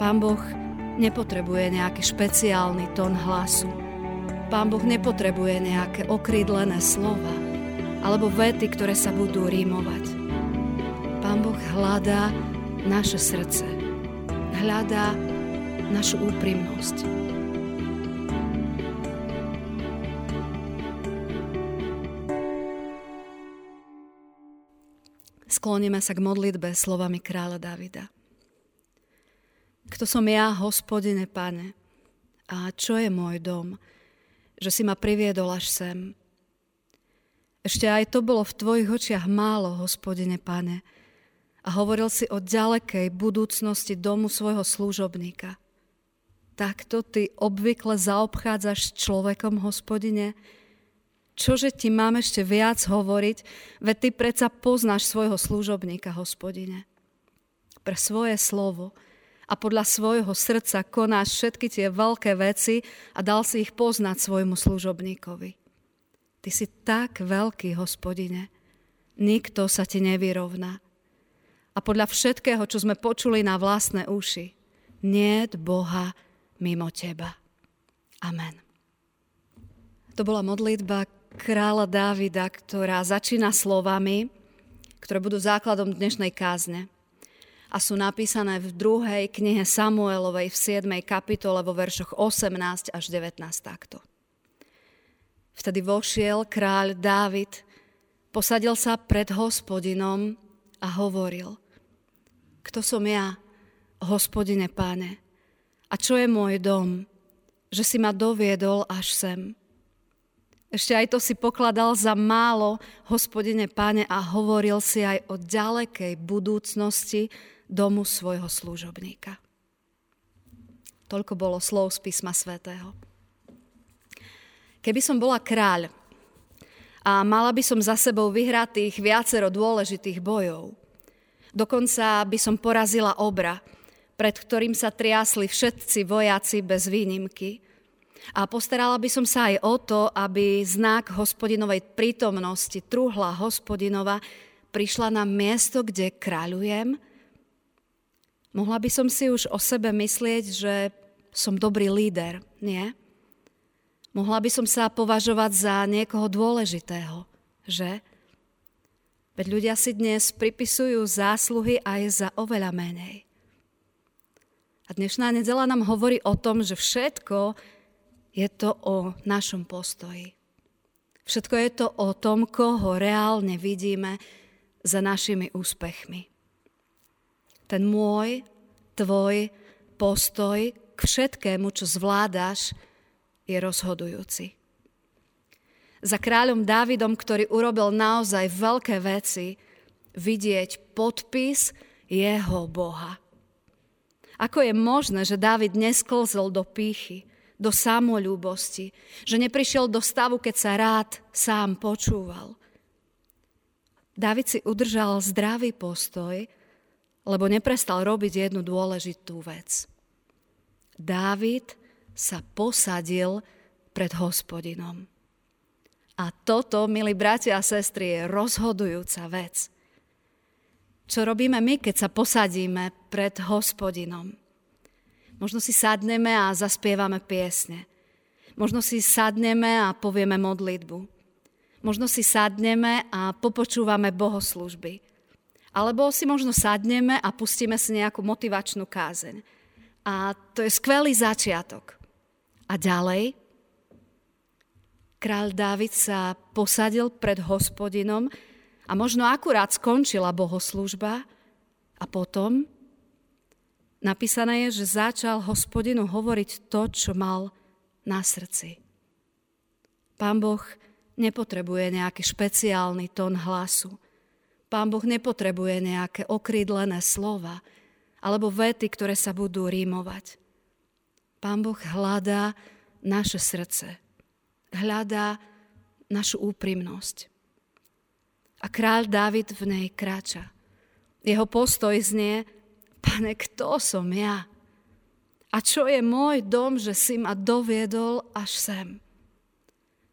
Pán Boh nepotrebuje nejaký špeciálny tón hlasu. Pán Boh nepotrebuje nejaké okrídlené slova alebo vety, ktoré sa budú rímovať. Pán Boh hľadá naše srdce. Hľadá našu úprimnosť. Skloníme sa k modlitbe slovami kráľa Davida. Kto som ja, hospodine pane, a čo je môj dom, že si ma priviedol až sem. Ešte aj to bolo v tvojich očiach málo, hospodine pane, a hovoril si o ďalekej budúcnosti domu svojho služobníka. Takto ty obvykle zaobchádzaš s človekom, hospodine, Čože ti mám ešte viac hovoriť, veď ty predsa poznáš svojho služobníka, hospodine. Pre svoje slovo, a podľa svojho srdca konáš všetky tie veľké veci a dal si ich poznať svojmu služobníkovi. Ty si tak veľký, hospodine. Nikto sa ti nevyrovná. A podľa všetkého, čo sme počuli na vlastné uši, nie Boha mimo teba. Amen. To bola modlitba kráľa Dávida, ktorá začína slovami, ktoré budú základom dnešnej kázne a sú napísané v druhej knihe Samuelovej v 7. kapitole vo veršoch 18 až 19 takto. Vtedy vošiel kráľ Dávid, posadil sa pred hospodinom a hovoril, kto som ja, hospodine páne, a čo je môj dom, že si ma doviedol až sem. Ešte aj to si pokladal za málo, hospodine páne, a hovoril si aj o ďalekej budúcnosti, domu svojho služobníka. Toľko bolo slov z písma svätého. Keby som bola kráľ a mala by som za sebou vyhratých viacero dôležitých bojov, dokonca by som porazila obra, pred ktorým sa triasli všetci vojaci bez výnimky, a postarala by som sa aj o to, aby znak hospodinovej prítomnosti, truhla hospodinova, prišla na miesto, kde kráľujem Mohla by som si už o sebe myslieť, že som dobrý líder, nie? Mohla by som sa považovať za niekoho dôležitého, že? Veď ľudia si dnes pripisujú zásluhy aj za oveľa menej. A dnešná nedela nám hovorí o tom, že všetko je to o našom postoji. Všetko je to o tom, koho reálne vidíme za našimi úspechmi ten môj, tvoj postoj k všetkému, čo zvládaš, je rozhodujúci. Za kráľom Dávidom, ktorý urobil naozaj veľké veci, vidieť podpis jeho Boha. Ako je možné, že Dávid nesklzol do pýchy, do samolúbosti, že neprišiel do stavu, keď sa rád sám počúval. Dávid si udržal zdravý postoj lebo neprestal robiť jednu dôležitú vec. Dávid sa posadil pred hospodinom. A toto, milí bratia a sestry, je rozhodujúca vec. Čo robíme my, keď sa posadíme pred hospodinom? Možno si sadneme a zaspievame piesne. Možno si sadneme a povieme modlitbu. Možno si sadneme a popočúvame bohoslužby. Alebo si možno sadneme a pustíme si nejakú motivačnú kázeň. A to je skvelý začiatok. A ďalej, kráľ Dávid sa posadil pred hospodinom a možno akurát skončila bohoslužba a potom napísané je, že začal hospodinu hovoriť to, čo mal na srdci. Pán Boh nepotrebuje nejaký špeciálny tón hlasu Pán Boh nepotrebuje nejaké okrídlené slova alebo vety, ktoré sa budú rímovať. Pán Boh hľadá naše srdce. Hľadá našu úprimnosť. A kráľ David v nej kráča. Jeho postoj znie, pane, kto som ja? A čo je môj dom, že si ma doviedol až sem?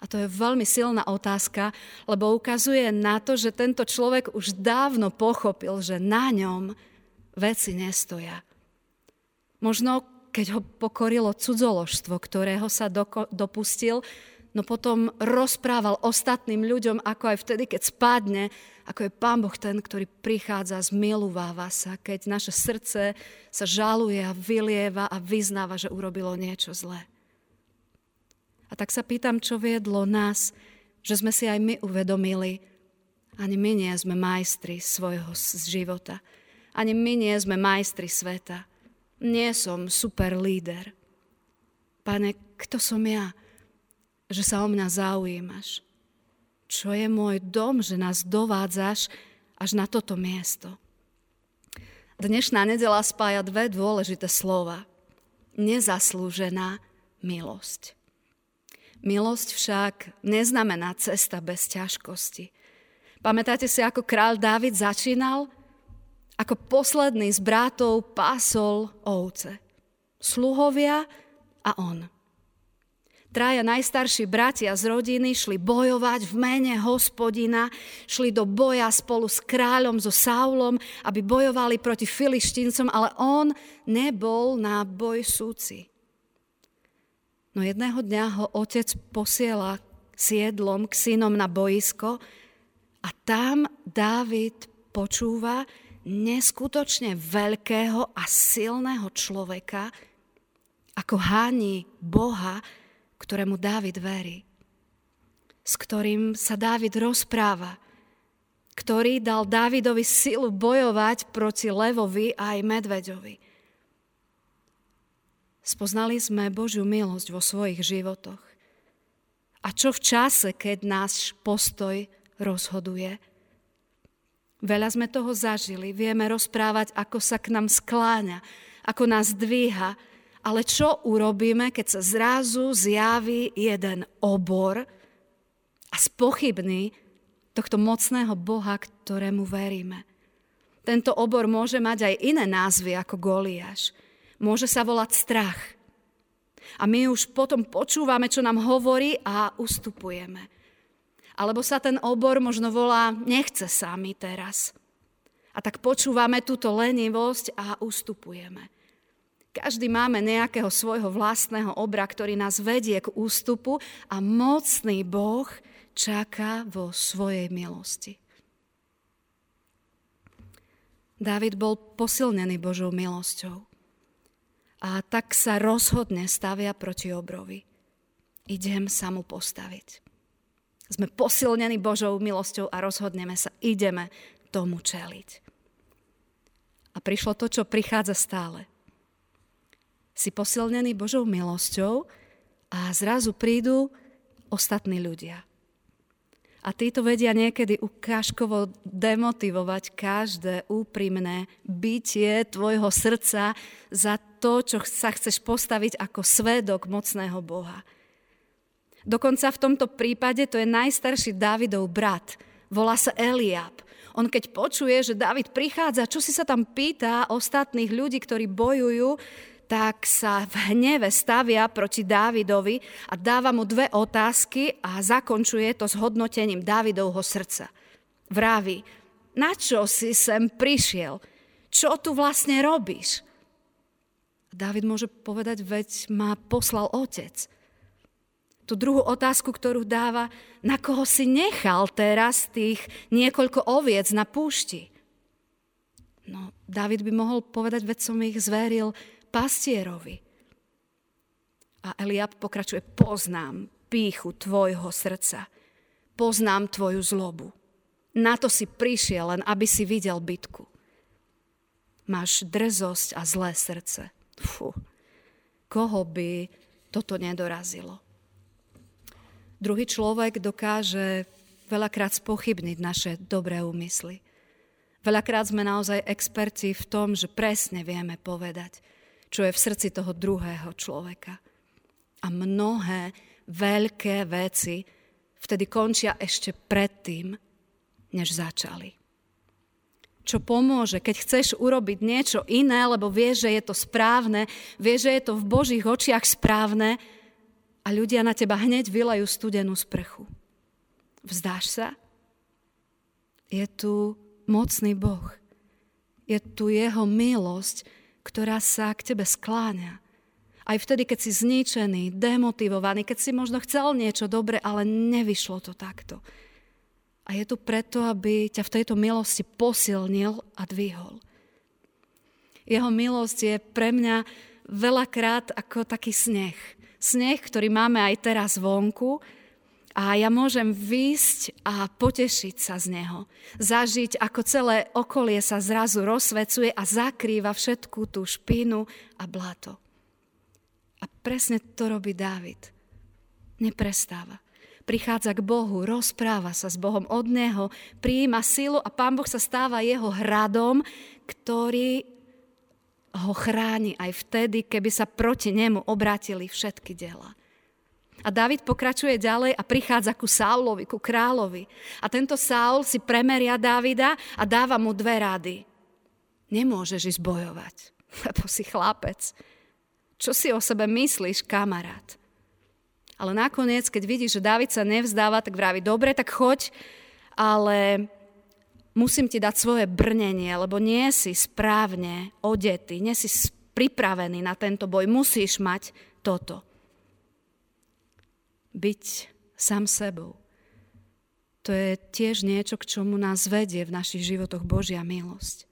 A to je veľmi silná otázka, lebo ukazuje na to, že tento človek už dávno pochopil, že na ňom veci nestoja. Možno keď ho pokorilo cudzoložstvo, ktorého sa dopustil, no potom rozprával ostatným ľuďom, ako aj vtedy, keď spadne, ako je Pán Boh ten, ktorý prichádza, zmiluváva sa, keď naše srdce sa žaluje a vylieva a vyznáva, že urobilo niečo zlé. A tak sa pýtam, čo viedlo nás, že sme si aj my uvedomili, ani my nie sme majstri svojho života. Ani my nie sme majstri sveta. Nie som super líder. Pane, kto som ja? že sa o mňa zaujímaš. Čo je môj dom, že nás dovádzaš až na toto miesto. Dnešná nedela spája dve dôležité slova. Nezaslúžená milosť. Milosť však neznamená cesta bez ťažkosti. Pamätáte si, ako král Dávid začínal? Ako posledný z brátov pásol ovce. Sluhovia a on. Traja najstarší bratia z rodiny šli bojovať v mene hospodina, šli do boja spolu s kráľom, so Saulom, aby bojovali proti filištíncom, ale on nebol na boj súci. No jedného dňa ho otec posiela s jedlom k synom na boisko a tam Dávid počúva neskutočne veľkého a silného človeka, ako háni Boha, ktorému Dávid verí, s ktorým sa Dávid rozpráva, ktorý dal Dávidovi silu bojovať proti levovi a aj medveďovi. Spoznali sme Božiu milosť vo svojich životoch. A čo v čase, keď náš postoj rozhoduje? Veľa sme toho zažili, vieme rozprávať, ako sa k nám skláňa, ako nás dvíha, ale čo urobíme, keď sa zrazu zjaví jeden obor a spochybní tohto mocného Boha, ktorému veríme? Tento obor môže mať aj iné názvy ako Goliáš. Môže sa volať strach. A my už potom počúvame, čo nám hovorí a ustupujeme. Alebo sa ten obor možno volá nechce sami teraz. A tak počúvame túto lenivosť a ustupujeme. Každý máme nejakého svojho vlastného obra, ktorý nás vedie k ústupu a mocný Boh čaká vo svojej milosti. Dávid bol posilnený Božou milosťou a tak sa rozhodne stavia proti obrovi. Idem sa mu postaviť. Sme posilnení Božou milosťou a rozhodneme sa, ideme tomu čeliť. A prišlo to, čo prichádza stále si posilnený Božou milosťou a zrazu prídu ostatní ľudia. A títo vedia niekedy ukážkovo demotivovať každé úprimné bytie tvojho srdca za to, čo sa chceš postaviť ako svedok mocného Boha. Dokonca v tomto prípade to je najstarší Dávidov brat. Volá sa Eliab. On keď počuje, že David prichádza, čo si sa tam pýta ostatných ľudí, ktorí bojujú, tak sa v hneve stavia proti Dávidovi a dáva mu dve otázky a zakončuje to s hodnotením Dávidovho srdca. Vraví, na čo si sem prišiel? Čo tu vlastne robíš? Dávid môže povedať, veď ma poslal otec. Tu druhú otázku, ktorú dáva, na koho si nechal teraz tých niekoľko oviec na púšti? No, David by mohol povedať, veď som ich zveril pastierovi. A Eliab pokračuje, poznám píchu tvojho srdca, poznám tvoju zlobu. Na to si prišiel, len aby si videl bitku. Máš drzosť a zlé srdce. Fú, koho by toto nedorazilo? Druhý človek dokáže veľakrát spochybniť naše dobré úmysly. Veľakrát sme naozaj experti v tom, že presne vieme povedať, čo je v srdci toho druhého človeka. A mnohé veľké veci vtedy končia ešte predtým, než začali. Čo pomôže, keď chceš urobiť niečo iné, lebo vieš, že je to správne, vieš, že je to v Božích očiach správne a ľudia na teba hneď vylajú studenú sprchu. Vzdáš sa? Je tu mocný Boh. Je tu jeho milosť, ktorá sa k tebe skláňa. Aj vtedy, keď si zničený, demotivovaný, keď si možno chcel niečo dobre, ale nevyšlo to takto. A je tu preto, aby ťa v tejto milosti posilnil a dvihol. Jeho milosť je pre mňa veľakrát ako taký sneh. Sneh, ktorý máme aj teraz vonku, a ja môžem výjsť a potešiť sa z neho. Zažiť, ako celé okolie sa zrazu rozsvecuje a zakrýva všetku tú špínu a blato. A presne to robí Dávid. Neprestáva. Prichádza k Bohu, rozpráva sa s Bohom od Neho, prijíma silu a Pán Boh sa stáva jeho hradom, ktorý ho chráni aj vtedy, keby sa proti nemu obrátili všetky dela. A David pokračuje ďalej a prichádza ku Saulovi, ku kráľovi. A tento Saul si premeria Davida a dáva mu dve rady. Nemôžeš ísť bojovať, lebo si chlapec. Čo si o sebe myslíš, kamarát? Ale nakoniec, keď vidíš, že David sa nevzdáva, tak vraví, dobre, tak choď, ale musím ti dať svoje brnenie, lebo nie si správne odetý, nie si pripravený na tento boj, musíš mať toto byť sám sebou. To je tiež niečo, k čomu nás vedie v našich životoch Božia milosť.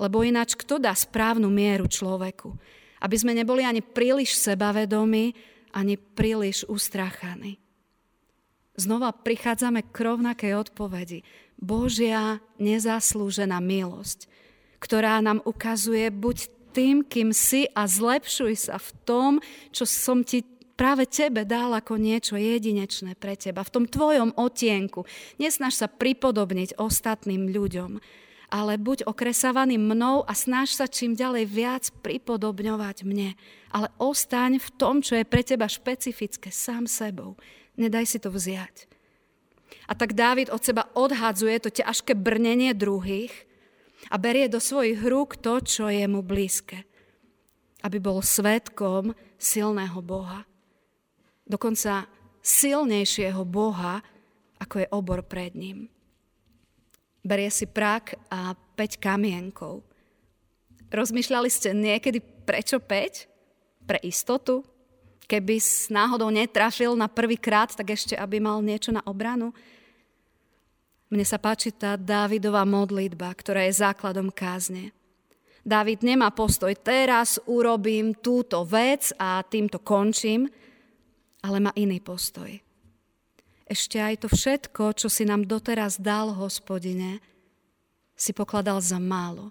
Lebo ináč kto dá správnu mieru človeku? Aby sme neboli ani príliš sebavedomí, ani príliš ustrachaní. Znova prichádzame k rovnakej odpovedi. Božia nezaslúžená milosť, ktorá nám ukazuje buď tým, kým si a zlepšuj sa v tom, čo som ti práve tebe dal ako niečo jedinečné pre teba, v tom tvojom otienku. Nesnaž sa pripodobniť ostatným ľuďom, ale buď okresávaný mnou a snaž sa čím ďalej viac pripodobňovať mne. Ale ostaň v tom, čo je pre teba špecifické, sám sebou. Nedaj si to vziať. A tak Dávid od seba odhadzuje to ťažké brnenie druhých a berie do svojich rúk to, čo je mu blízke. Aby bol svetkom silného Boha dokonca silnejšieho Boha, ako je obor pred ním. Berie si prak a 5 kamienkov. Rozmýšľali ste niekedy, prečo 5? Pre istotu? Keby náhodou netrafil na prvý krát, tak ešte, aby mal niečo na obranu? Mne sa páči tá Dávidová modlitba, ktorá je základom kázne. Dávid nemá postoj, teraz urobím túto vec a týmto končím, ale má iný postoj. Ešte aj to všetko, čo si nám doteraz dal, hospodine, si pokladal za málo.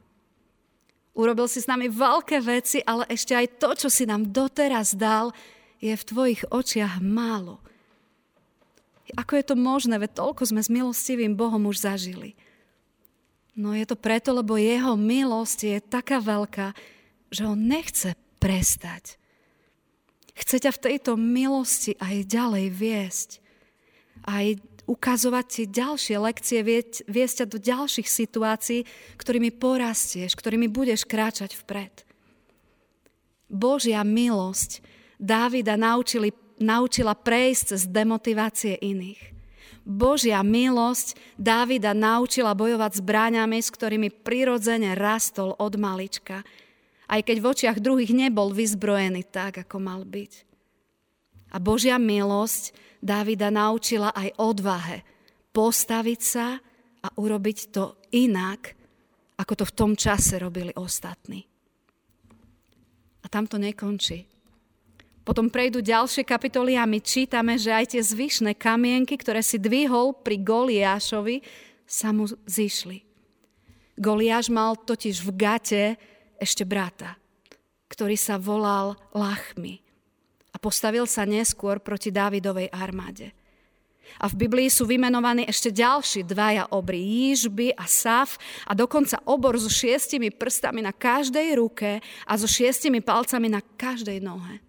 Urobil si s nami veľké veci, ale ešte aj to, čo si nám doteraz dal, je v tvojich očiach málo. Ako je to možné, veď toľko sme s milostivým Bohom už zažili. No je to preto, lebo jeho milosť je taká veľká, že on nechce prestať. Chce ťa v tejto milosti aj ďalej viesť. Aj ukazovať ti ďalšie lekcie, viesť ťa do ďalších situácií, ktorými porastieš, ktorými budeš kráčať vpred. Božia milosť Dávida naučili, naučila prejsť cez demotivácie iných. Božia milosť Dávida naučila bojovať s bráňami, s ktorými prirodzene rastol od malička – aj keď v očiach druhých nebol vyzbrojený tak, ako mal byť. A Božia milosť Dávida naučila aj odvahe postaviť sa a urobiť to inak, ako to v tom čase robili ostatní. A tam to nekončí. Potom prejdú ďalšie kapitoly a my čítame, že aj tie zvyšné kamienky, ktoré si dvihol pri Goliášovi, sa mu zišli. Goliáš mal totiž v gate ešte brata, ktorý sa volal Lachmi postavil sa neskôr proti Dávidovej armáde. A v Biblii sú vymenovaní ešte ďalší dvaja obry, Jížby a Saf a dokonca obor so šiestimi prstami na každej ruke a so šiestimi palcami na každej nohe.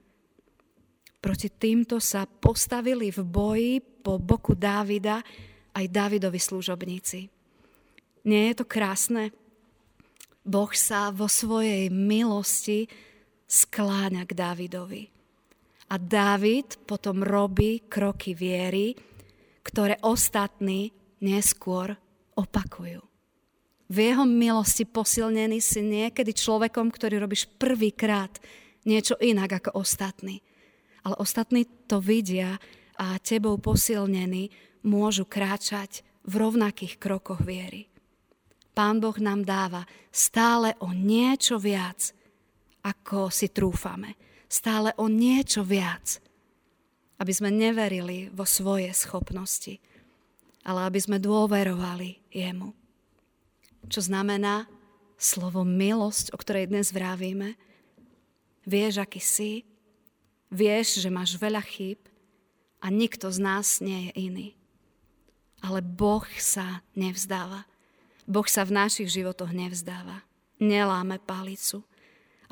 Proti týmto sa postavili v boji po boku Dávida aj Dávidovi služobníci. Nie je to krásne? Boh sa vo svojej milosti skláňa k Dávidovi. A Dávid potom robí kroky viery, ktoré ostatní neskôr opakujú. V jeho milosti posilnený si niekedy človekom, ktorý robíš prvýkrát niečo inak ako ostatní. Ale ostatní to vidia a tebou posilnení môžu kráčať v rovnakých krokoch viery. Pán Boh nám dáva stále o niečo viac, ako si trúfame. Stále o niečo viac, aby sme neverili vo svoje schopnosti, ale aby sme dôverovali Jemu. Čo znamená slovo milosť, o ktorej dnes vravíme. Vieš, aký si, vieš, že máš veľa chýb a nikto z nás nie je iný. Ale Boh sa nevzdáva. Boh sa v našich životoch nevzdáva. Neláme palicu,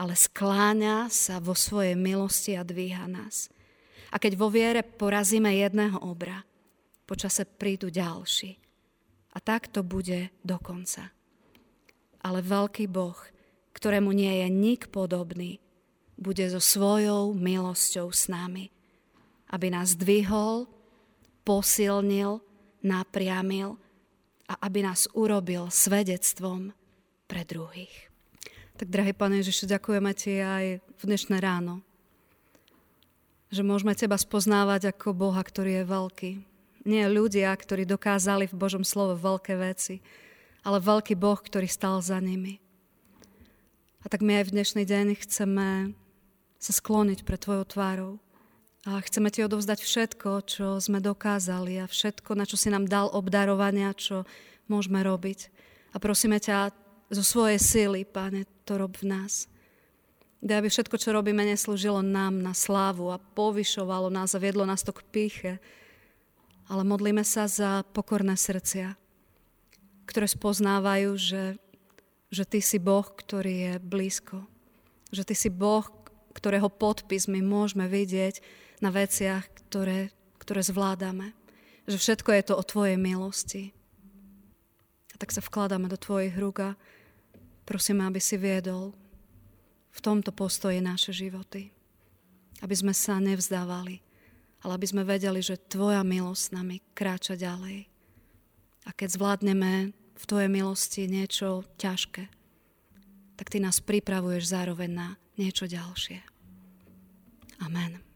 ale skláňa sa vo svojej milosti a dvíha nás. A keď vo viere porazíme jedného obra, počase prídu ďalší. A tak to bude do konca. Ale veľký Boh, ktorému nie je nik podobný, bude so svojou milosťou s nami, aby nás dvihol, posilnil, napriamil a aby nás urobil svedectvom pre druhých. Tak, drahý Pane Ježišu, ďakujeme Ti aj v dnešné ráno, že môžeme Teba spoznávať ako Boha, ktorý je veľký. Nie ľudia, ktorí dokázali v Božom slove veľké veci, ale veľký Boh, ktorý stal za nimi. A tak my aj v dnešný deň chceme sa skloniť pre Tvojou tvárou a chceme ti odovzdať všetko, čo sme dokázali a všetko, na čo si nám dal obdarovania, čo môžeme robiť. A prosíme ťa zo svojej síly, Pane, to rob v nás. Daj, aby všetko, čo robíme, neslúžilo nám na slávu a povyšovalo nás a viedlo nás to k píche. Ale modlíme sa za pokorné srdcia, ktoré spoznávajú, že, že Ty si Boh, ktorý je blízko. Že Ty si Boh, ktorého podpis my môžeme vidieť na veciach, ktoré, ktoré zvládame. Že všetko je to o Tvojej milosti. A tak sa vkladáme do Tvojich rúk a prosíme, aby si viedol v tomto postoji naše životy. Aby sme sa nevzdávali, ale aby sme vedeli, že Tvoja milosť nami kráča ďalej. A keď zvládneme v Tvojej milosti niečo ťažké, tak Ty nás pripravuješ zároveň na niečo ďalšie. Amen.